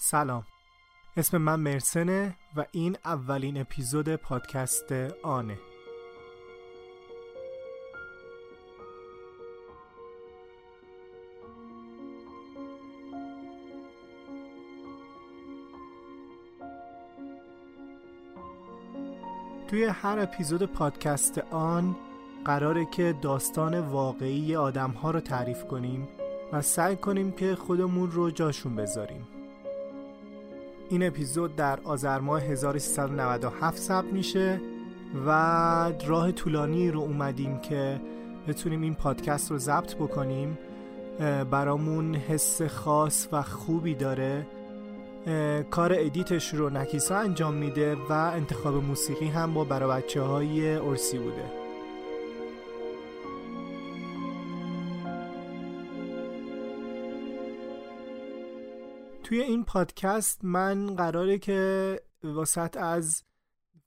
سلام. اسم من مرسنه و این اولین اپیزود پادکست آنه. توی هر اپیزود پادکست آن قراره که داستان واقعی آدم ها رو تعریف کنیم و سعی کنیم که خودمون رو جاشون بذاریم. این اپیزود در آذر ماه 1397 ثبت میشه و راه طولانی رو اومدیم که بتونیم این پادکست رو ضبط بکنیم. برامون حس خاص و خوبی داره. کار ادیتش رو نکیسا انجام میده و انتخاب موسیقی هم با برای بچه های ارسی بوده. توی این پادکست من قراره که واسط از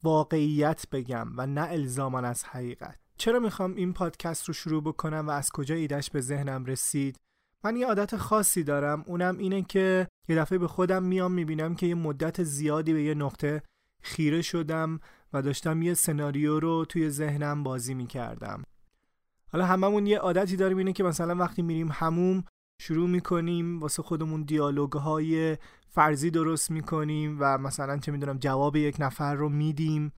واقعیت بگم و نه الزامان از حقیقت. چرا می‌خوام این پادکست رو شروع بکنم و از کجا ایدش به ذهنم رسید؟ من یه عادت خاصی دارم. اونم اینه که یه دفعه به خودم میام می‌بینم که یه مدت زیادی به یه نقطه خیره شدم و داشتم یه سناریو رو توی ذهنم بازی می‌کردم. حالا هممون یه عادتی داریم اینه که مثلا وقتی میریم هموم شروع می‌کنیم واسه خودمون دیالوگ های فرضی درست می‌کنیم و مثلا چه می‌دونم جواب یک نفر رو میدیم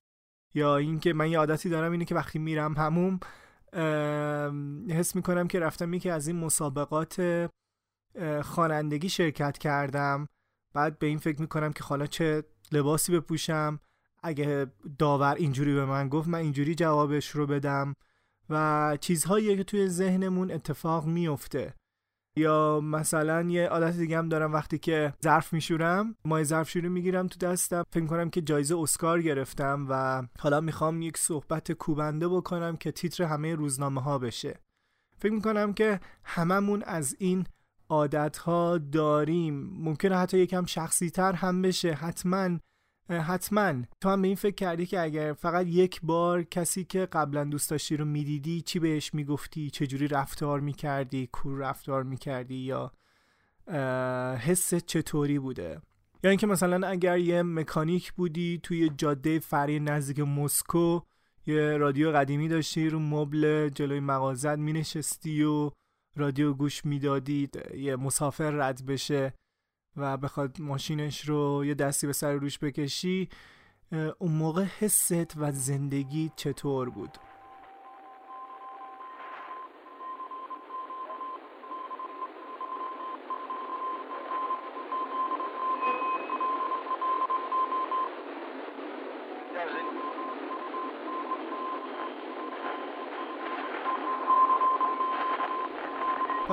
یا اینکه من یه عادتی دارم اینه که وقتی میرم هموم حس می‌کنم که رفتم یکی از این مسابقات خوانندگی شرکت کردم. بعد به این فکر می‌کنم که حالا چه لباسی بپوشم. اگه داور اینجوری به من گفت من اینجوری جوابش رو بدم و چیزهایی که توی ذهنمون اتفاق میفته یا مثلا یه عادت دیگه هم دارم وقتی که ظرف میشورم مای ظرف شوری می‌گیرم تو دستم. فکر کنم که جایزه اسکار گرفتم و حالا می‌خوام یک صحبت کوبنده بکنم که تیتر همه روزنامه ها بشه. فکر می‌کنم که هممون از این عادت ها داریم. ممکنه حتی یکم شخصی تر هم بشه. حتما حتما. تو هم به این فکر کردی که اگر فقط یک بار کسی که قبلا دوست داشتی رو می‌دیدی چی بهش می‌گفتی؟ چجوری رفتار می‌کردی؟ کور رفتار می‌کردی؟ یا حس چطوری بوده؟ یا اینکه مثلا اگر یه مکانیک بودی توی جاده فری نزدیک مسکو یه رادیو قدیمی داشتی رو مبل جلوی مغازت مینشستی و رادیو گوش می‌دادید یه مسافر رد بشه. و بخواد ماشینش رو یه دستی به سر روش بکشی اون موقع حست و زندگی چطور بود؟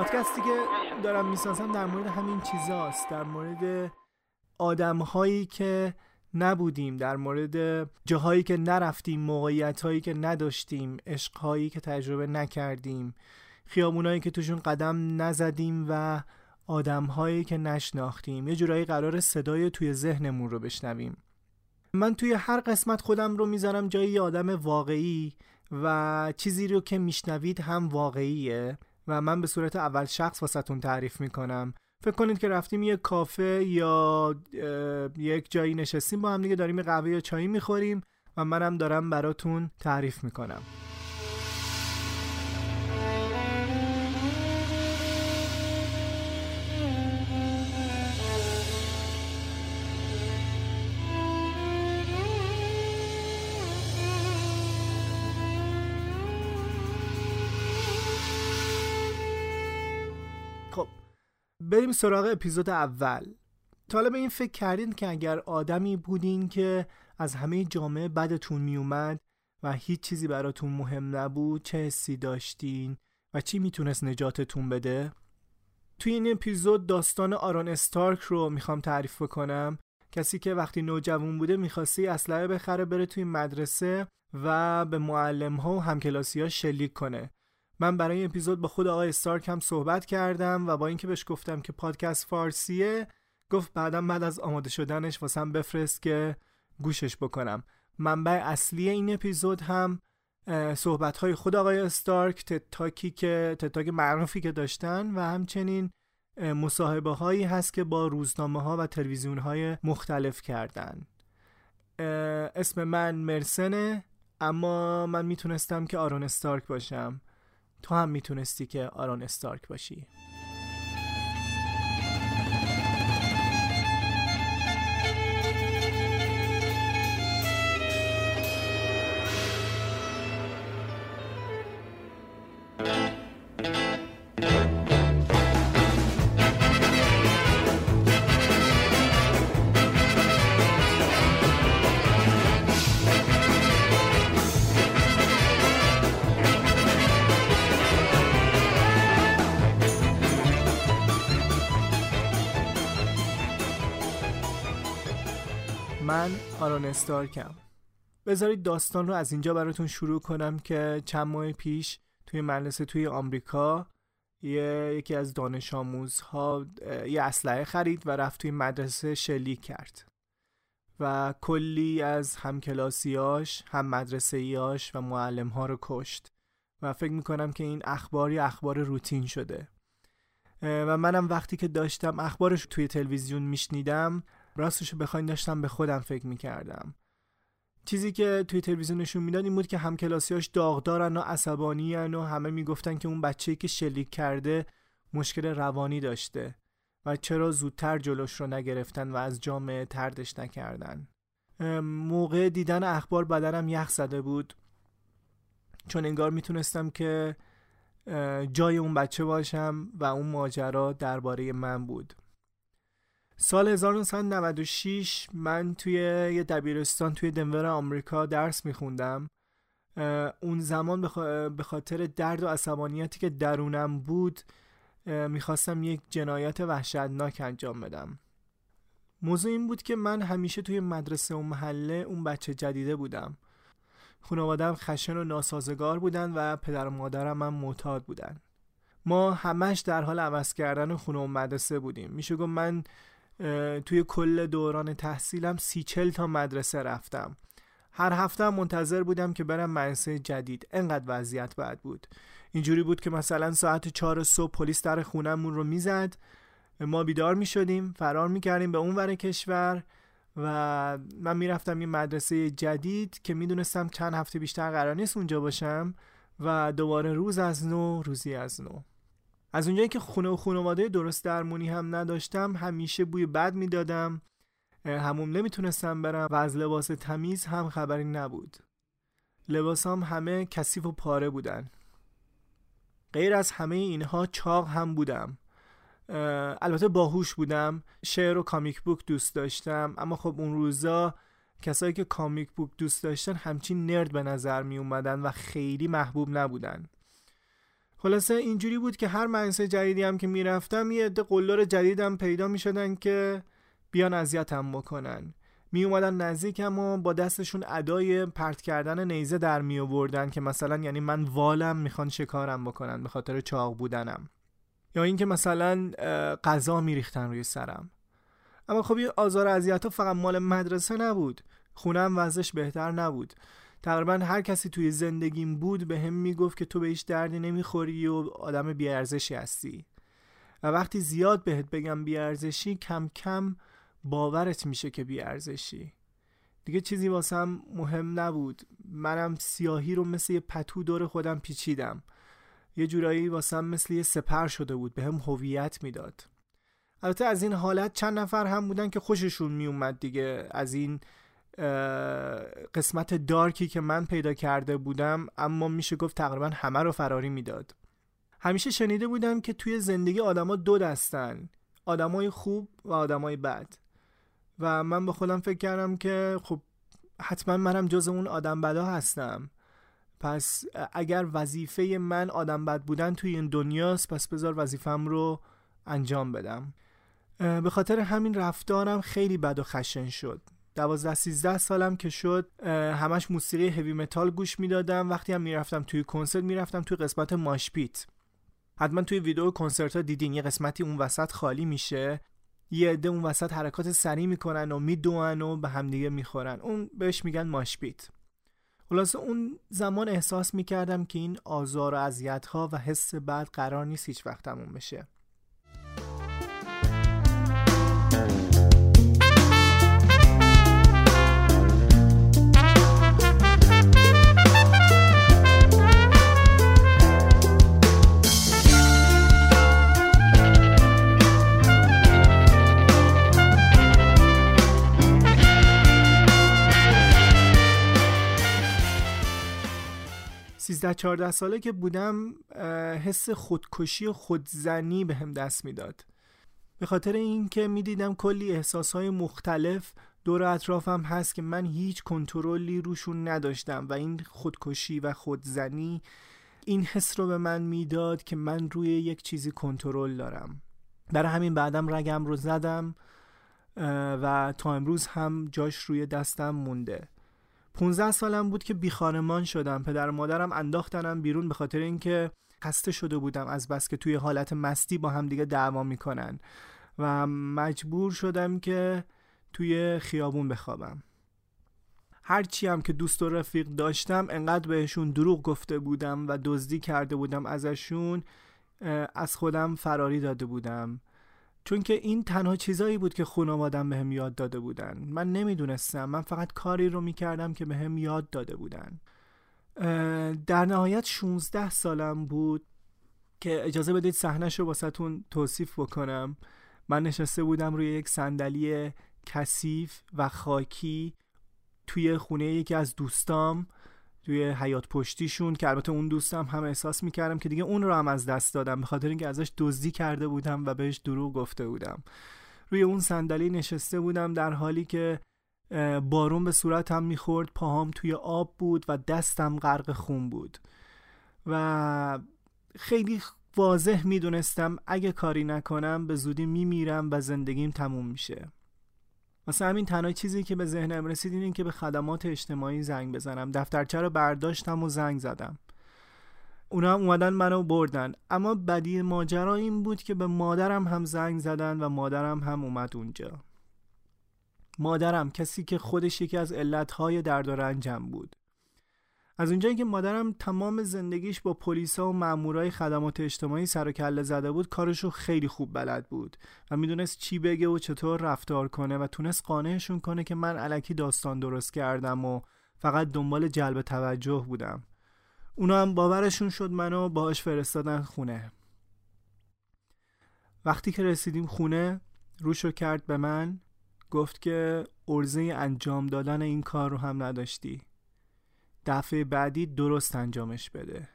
پادکستی که دارم می‌سازم در مورد همین چیزاست در مورد آدم هایی که نبودیم در مورد جاهایی که نرفتیم موقعیت هایی که نداشتیم عشق هایی که تجربه نکردیم خیابونایی که توشون قدم نزدیم و آدم هایی که نشناختیم. یه جورایی قرار صدای توی ذهنمون رو بشنویم. من توی هر قسمت خودم رو می‌ذارم جای یه آدم واقعی و چیزی رو که میشنوید هم واقعیه. و من به صورت اول شخص واسهتون تعریف می‌کنم. فکر کنید که رفتیم یه کافه یا یک جایی نشستیم با هم دیگه داریم قهوه یا چایی می‌خوریم و منم دارم براتون تعریف می‌کنم. بریم سراغ اپیزود اول. تا به این فکر کردین که اگر آدمی بودین که از همه جامعه بدتون میومد و هیچ چیزی براتون مهم نبود چه حسی داشتین و چی می‌تونست نجاتتون بده؟ توی این اپیزود داستان آرون استارک رو می‌خوام تعریف بکنم. کسی که وقتی نوجوان بوده می‌خواسته اسلحه بخره بره توی مدرسه و به معلم ها و همکلاسی ها شلیک کنه. من برای این اپیزود با خود آقای استارک هم صحبت کردم و با اینکه بهش گفتم که پادکست فارسیه گفت بعدم بعد از آماده شدنش واسم بفرست که گوشش بکنم. منبع اصلی این اپیزود هم صحبت های خود آقای استارک تتاکی که تتاک معروفی که داشتن و همچنین مصاحبه هایی هست که با روزنامه ها و تلویزیون های مختلف کردن. اسم من مرسنه اما من می‌تونستم که آرون استارک باشم. تو هم می‌تونستی که آرون استارک باشی. من آرون استارکم. بذارید داستان رو از اینجا براتون شروع کنم که چند ماه پیش توی مدرسه توی آمریکا یه یکی از دانش آموزها یه اسلحه خرید و رفت توی مدرسه شلیک کرد. و کلی از همکلاسیاش هم مدرسهیاش و معلم ها رو کشت. و فکر می‌کنم که این اخباری اخبار روتین شده. و منم وقتی که داشتم اخبارش توی تلویزیون میشنیدم راستشو بخواین داشتم به خودم فکر می‌کردم. چیزی که توی تلویزیون نشون می‌داد این بود که همکلاسیاش داغدارن و عصبانی و همه می‌گفتن که اون بچه‌ای که شلیک کرده مشکل روانی داشته و چرا زودتر جلوش رو نگرفتن و از جامعه تردش نکردن. موقع دیدن اخبار بدنم یخ زده بود. چون انگار می‌تونستم که جای اون بچه باشم و اون ماجرا درباره من بود. سال 1996 من توی یه دبیرستان توی دنور آمریکا درس میخوندم. اون زمان به خاطر درد و عصبانیتی که درونم بود می‌خواستم یک جنایت وحشتناک انجام بدم. موضوع این بود که من همیشه توی مدرسه و محله اون بچه جدیده بودم. خانوادم خشن و ناسازگار بودن و پدر و مادرم هم معتاد بودن. ما همش در حال عوض کردن خونه و مدرسه بودیم. میشه گفت من توی کل دوران تحصیلم سی چل تا مدرسه رفتم. هر هفته منتظر بودم که برم مدرسه جدید. انقدر وضعیت بد بود. اینجوری بود که مثلا ساعت چهار صبح پلیس در خونمون رو می‌زد. ما بیدار می شدیم فرار می کردیم به اون ور کشور و من می‌رفتم یه مدرسه جدید که می‌دونستم چند هفته بیشتر قرار نیست اونجا باشم و دوباره روز از نو روزی از نو. از اونجایی که خونه و خانواده درست درمونی هم نداشتم همیشه بوی بد می‌دادم. هموم نمی‌تونستم برم و از لباس تمیز هم خبری نبود. لباسام همه کثیف و پاره بودن. غیر از همه اینها چاق هم بودم. البته باهوش بودم. شعر و کامیک بوک دوست داشتم. اما خب اون روزا کسایی که کامیک بوک دوست داشتن همچین نرد به نظر می اومدن و خیلی محبوب نبودن. خلاصه اینجوری بود که هر مدرسه جدیدی هم که می‌رفتم یه عده قلدر جدیدم پیدا می شدن که بیان اذیتم بکنن. می اومدن نزدیکم و با دستشون ادای پرت کردن نیزه در می آوردن که مثلا یعنی من والم می‌خوان شکارم بکنن به خاطر چاق بودنم. یا اینکه مثلا غذا میریختن روی سرم. اما خب این آزار اذیت فقط مال مدرسه نبود. خونم وضعش بهتر نبود. تقریبا هر کسی توی زندگیم بود به هم می‌گفت که تو به هیچ دردی نمی‌خوری و آدم بیارزشی هستی. و وقتی زیاد بهت بگم بیارزشی کم کم باورت میشه که بیارزشی. دیگه چیزی واسم مهم نبود. منم سیاهی رو مثل یه پتو دور خودم پیچیدم. یه جورایی واسم مثل یه سپر شده بود به هم هویت می‌داد. البته از این حالت چند نفر هم بودن که خوششون میومد دیگه. از این قسمت دارکی که من پیدا کرده بودم اما میشه گفت تقریبا همه رو فراری می‌داد. همیشه شنیده بودم که توی زندگی آدما دو دستن آدمای خوب و آدمای بد. و من به خودم فکر کردم که خب حتما منم جز اون آدم بدا هستم. پس اگر وظیفه من آدم بد بودن توی این دنیاست پس بذار وظیفم رو انجام بدم. به خاطر همین رفتارم خیلی بد و خشن شد. دوازده سیزده سالم که شد همش موسیقی هوی متال گوش می‌دادم. وقتی هم می‌رفتم توی کنسرت می‌رفتم توی قسمت ماشپیت حتما توی ویدیو کنسرت ها دیدین یه قسمتی اون وسط خالی میشه. یه عده اون وسط حرکات سریع می‌کنن و میدوئن و به همدیگه می‌خورن. اون بهش میگن ماشپیت خلاصه اون زمان احساس می‌کردم که این آزار و اذیت ها و حس بعد قرار نیست هیچ وقت تموم بشه. 13 14 ساله که بودم حس خودکشی و خودزنی به هم دست می‌داد. به خاطر اینکه می‌دیدم کلی احساسهای مختلف دور اطرافم هست که من هیچ کنترلی روشون نداشتم و این خودکشی و خودزنی این حس رو به من می‌داد که من روی یک چیزی کنترل دارم. برای همین بعدم رگم رو زدم و تا امروز هم جاش روی دستم مونده. 15 سالم بود که بیخانمان شدم. پدر و مادرم انداختنم بیرون به خاطر اینکه خسته شده بودم از بس که توی حالت مستی با هم دیگه دعوا می‌کنن. و مجبور شدم که توی خیابون بخوابم. هرچی هم که دوست و رفیق داشتم انقدر بهشون دروغ گفته بودم و دزدی کرده بودم ازشون از خودم فراری داده بودم. چون که این تنها چیزایی بود که خانوادم به هم یاد داده بودن. من نمی‌دونستم. من فقط کاری رو می‌کردم که به هم یاد داده بودن. در نهایت 16 سالم بود که اجازه بدید صحنش رو واسهتون توصیف بکنم. من نشسته بودم روی یک صندلی کثیف و خاکی توی خونه یکی از دوستام. توی حیات پشتیشون که البته اون دوستم هم احساس می‌کردم که دیگه اون رو هم از دست دادم به خاطر اینکه ازش دزدی کرده بودم و بهش دروغ گفته بودم. روی اون صندلی نشسته بودم در حالی که بارون به صورتم می‌خورد پاهام توی آب بود و دستم غرق خون بود. و خیلی واضح می‌دونستم اگه کاری نکنم به زودی میمیرم و زندگیم تموم میشه. واسه همین تنها چیزی که به ذهنم رسید این که به خدمات اجتماعی زنگ بزنم. دفترچه رو برداشتم و زنگ زدم. اونا هم اومدن منو بردن. اما بدی ماجرا این بود که به مادرم هم زنگ زدن و مادرم هم اومد اونجا. مادرم کسی که خودش یکی از علتهای درد و رنجم بود. از اونجایی که مادرم تمام زندگیش با پلیسا و مامورای خدمات اجتماعی سر و کله زده بود کارشو خیلی خوب بلد بود و می‌دونست چی بگه و چطور رفتار کنه و تونست قانعشون کنه که من علکی داستان درست کردم و فقط دنبال جلب توجه بودم. اونا هم باورشون شد منو باهاش فرستادن خونه. وقتی که رسیدیم خونه روشو کرد به من گفت که ارزه انجام دادن این کار رو هم نداشتی. دفعه بعدی درست انجامش بده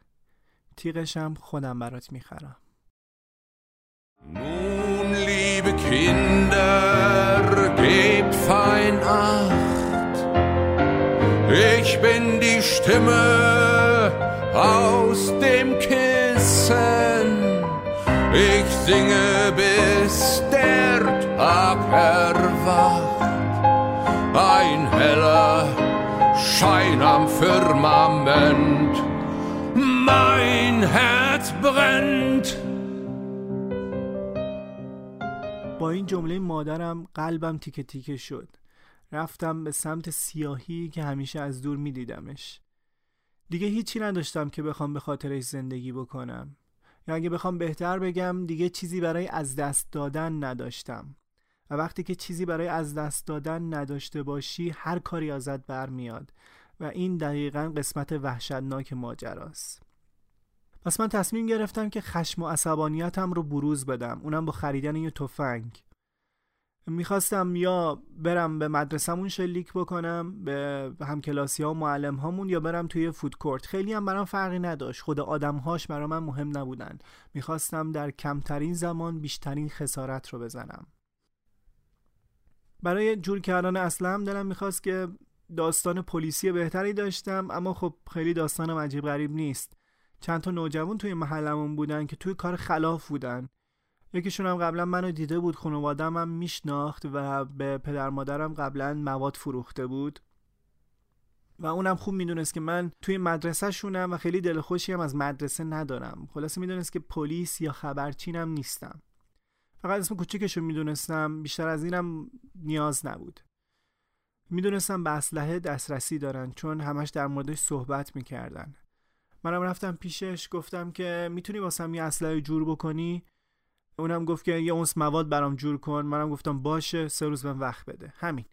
تیغشم خودم برات می‌خرم Nun, liebe Kinder, gebt fein Acht. Ich bin die Stimme aus dem Kissen. Ich singe, bis der Tag erwacht. Ein heller Schein am Firmament. Mein Herz brennt. با این جمله مادرم قلبم تیکه تیکه شد رفتم به سمت سیاهی که همیشه از دور می دیدمش دیگه هیچی نداشتم که بخوام به خاطرش زندگی بکنم یا اگه بخوام بهتر بگم دیگه چیزی برای از دست دادن نداشتم و وقتی که چیزی برای از دست دادن نداشته باشی هر کاری ازت برمیاد. و این دقیقا قسمت وحشتناک ماجراست. پس من تصمیم گرفتم که خشم و عصبانیتم رو بروز بدم. اونم با خریدن یه تفنگ. می‌خواستم یا برم به مدرسهمون شلیک بکنم به همکلاسی ها و معلم هامون یا برم توی فودکورت خیلی هم برام فرقی نداشت. خود آدمهاش برا من مهم نبودن. می‌خواستم در کمترین زمان بیشترین خسارت رو بزنم. برای جور کردن اصلا دلم می‌خواست که داستان پلیسی بهتری داشتم اما خب خیلی داستانم عجیب غریب نیست. چند تا نوجوان توی محلمون بودن که توی کار خلاف بودن. یکیشون هم قبلا منو دیده بود خانوادم هم میشناخت و به پدر مادرم قبلا مواد فروخته بود. و اونم خوب می‌دونست که من توی مدرسه شونم و خیلی دل خوشی هم از مدرسه ندارم. خلاصه می‌دونست که پلیس یا خبرچینم نیستم. فقط اسم کوچیکش رو می‌دونستم بیشتر از اینم نیاز نبود. می‌دونستم به اسلحه دسترسی دارن چون همش در موردش صحبت می‌کردن. منم رفتم پیشش گفتم که می‌تونی واسم یه اسلحه جور بکنی؟ اونم گفت که یه اونس مواد برام جور کن. منم گفتم باشه سه روز من وقت بده. همین.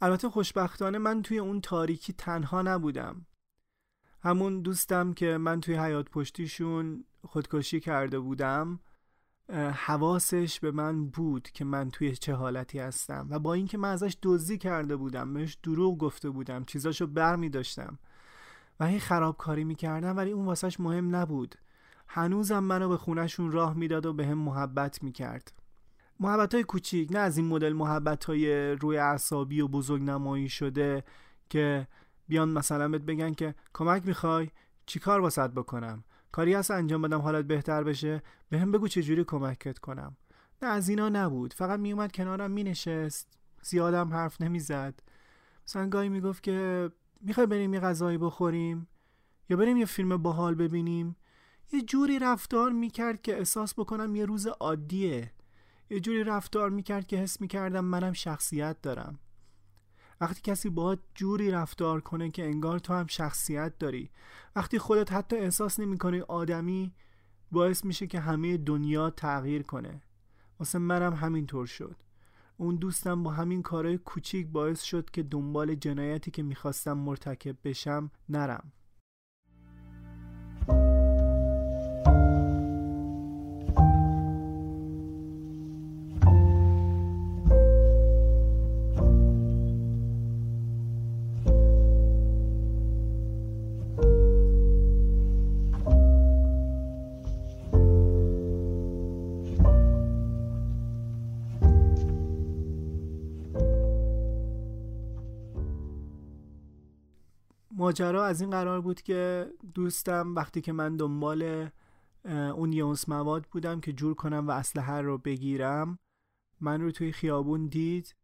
البته خوشبختانه من توی اون تاریکی تنها نبودم. همون دوستم که من توی حیات پشتیشون خودکشی کرده بودم حواسش به من بود که من توی چه حالتی هستم و با اینکه من ازش دزدی کرده بودم بهش دروغ گفته بودم چیزاشو بر می داشتم و هی خرابکاری می‌کردم ولی اون واسش مهم نبود. هنوزم منو به خونشون راه می‌داد و به هم محبت می‌کرد. محبت های کوچیک نه از این مدل محبت های روی اعصابی و بزرگ نمایی شده که بیان مثلا بهت بگن که کمک می‌خوای چیکار واسط بکنم؟ کاری هست انجام بدم حالت بهتر بشه؟ به هم بگو چجوری کمکت کنم. نه از اینا نبود. فقط میومد کنارم مینشست. زیادم حرف نمی‌زد. مثلا گاهی می‌گفت که می‌خوای بریم یه غذایی بخوریم؟ یا بریم یه فیلم باحال ببینیم؟ یه جوری رفتار می‌کرد که احساس بکنم یه روز عادیه. یه جوری رفتار می‌کرد که حس می‌کردم منم شخصیت دارم. وقتی کسی باید جوری رفتار کنه که انگار تو هم شخصیت داری. وقتی خودت حتی احساس نمی‌کنی آدمی باعث میشه که همه دنیا تغییر کنه. واسه منم همینطور شد. اون دوستم با همین کارهای کوچیک باعث شد که دنبال جنایتی که می‌خواستم مرتکب بشم نرم. ماجرا از این قرار بود که دوستم وقتی که من دنبال اون یونس مواد بودم که جور کنم و اسلحه رو بگیرم من رو توی خیابون دید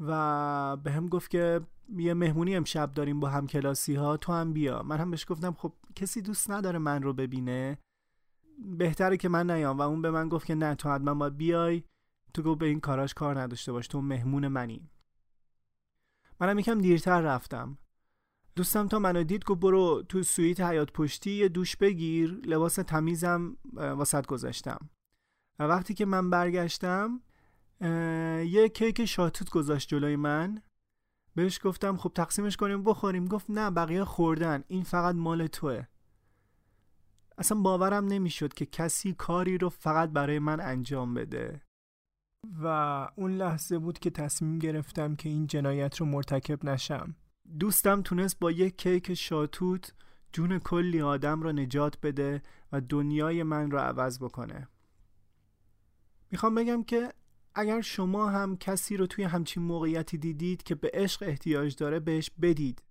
و به هم گفت که یه مهمونی امشب داریم با هم کلاسی ها تو هم بیا. من هم بهش گفتم خب کسی دوست نداره من رو ببینه. بهتره که من نیام. و اون به من گفت که نه تو حتما باید بیای. تو گفت به این کاراش کار نداشته باش تو مهمون منی. منم یکم دیرتر رفتم. دوستم تا منو دید گفت برو تو سویت حیات پشتی یه دوش بگیر لباس تمیزم واسط گذاشتم. و وقتی که من برگشتم یه کیک شاتوت گذاشت جلوی من. بهش گفتم خب تقسیمش کنیم بخوریم. گفت نه بقیه خوردن. این فقط مال توه. اصلا باورم نمی‌شد که کسی کاری رو فقط برای من انجام بده. و اون لحظه بود که تصمیم گرفتم که این جنایت رو مرتکب نشم. دوستم تونست با یک کیک شاتوت جون کلی آدم را نجات بده و دنیای من را عوض بکنه. می‌خوام بگم که اگر شما هم کسی رو توی همچین موقعیتی دیدید که به عشق احتیاج داره بهش بدید.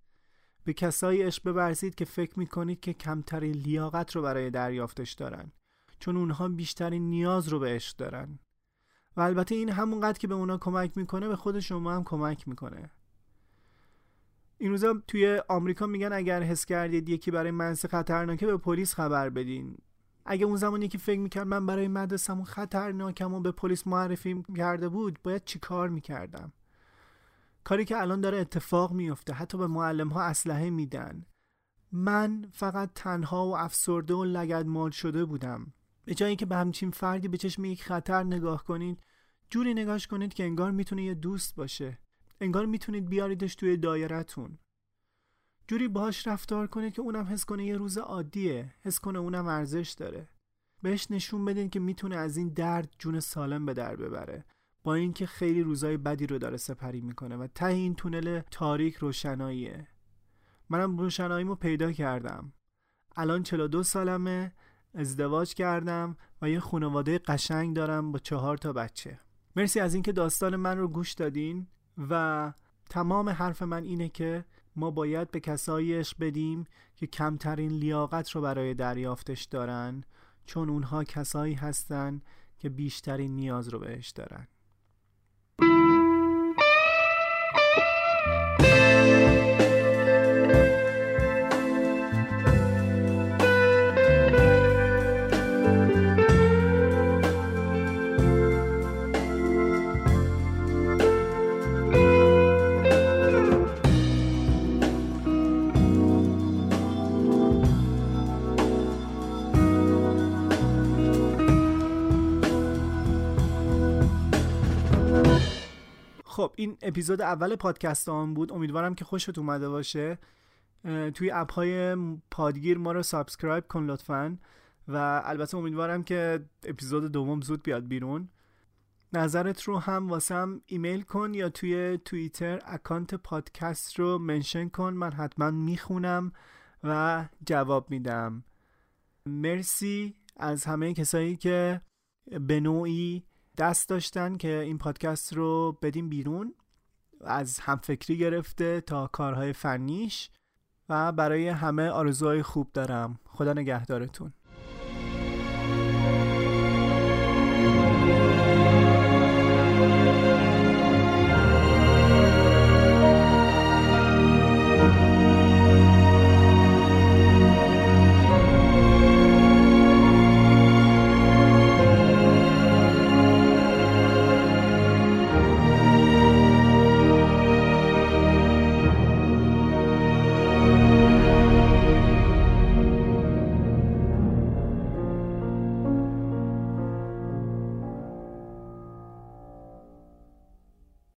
به کسایی عشق ببرزید که فکر می‌کنید که کمترین لیاقت رو برای دریافتش دارن چون اونها بیشترین نیاز رو به عشق دارن. و البته این همونقدر که به اونا کمک می‌کنه به خود شما هم کمک می‌کنه. این روزا توی آمریکا میگن اگر حس کردید یکی برای منسه خطرناکه به پلیس خبر بدین. اگه اون زمانی که فکر می‌کرد من برای مدرسمون خطرناکم و به پلیس معرفی کرده بود باید چی کار می‌کردم؟ کاری که الان داره اتفاق میفته حتی به معلم ها اسلحه میدن. من فقط تنها و افسرده و لگد مال شده بودم. به جایی که به همچین فردی به چشم یک خطر نگاه کنید جوری نگاش کنید که انگار می‌تونه یه دوست باشه. انگار می‌تونید بیاریدش توی دایرتون جوری باهاش رفتار کنید که اونم حس کنه یه روز عادیه حس کنه اونم ارزش داره. بهش نشون بدین که می‌تونه از این درد جون سالم به در ببره با اینکه خیلی روزای بدی رو داره سپری می‌کنه و ته این تونل تاریک روشناییه. منم روشناییمو پیدا کردم. الان 42 سالمه ازدواج کردم و یه خانواده قشنگ دارم با چهار تا بچه. مرسی از اینکه داستان من رو گوش دادین. و تمام حرف من اینه که ما باید به کسایی عشق بدیم که کمترین لیاقت رو برای دریافتش دارن چون اونها کسایی هستن که بیشترین نیاز رو بهش دارن. خب این اپیزود اول پادکست هم بود. امیدوارم که خوشت اومده باشه. توی اپ های پادگیر ما رو subscribe کن لطفا. و البته امیدوارم که اپیزود دوم زود بیاد بیرون. نظرت رو هم واسم ایمیل کن یا توی توییتر account پادکست رو mention کن. من حتما می‌خونم و جواب میدم. مرسی از همه کسایی که به نوعی دست داشتن که این پادکست رو بدیم بیرون. از همفکری گرفته تا کارهای فنیش. و برای همه آرزوهای خوب دارم. خدا نگهدارتون.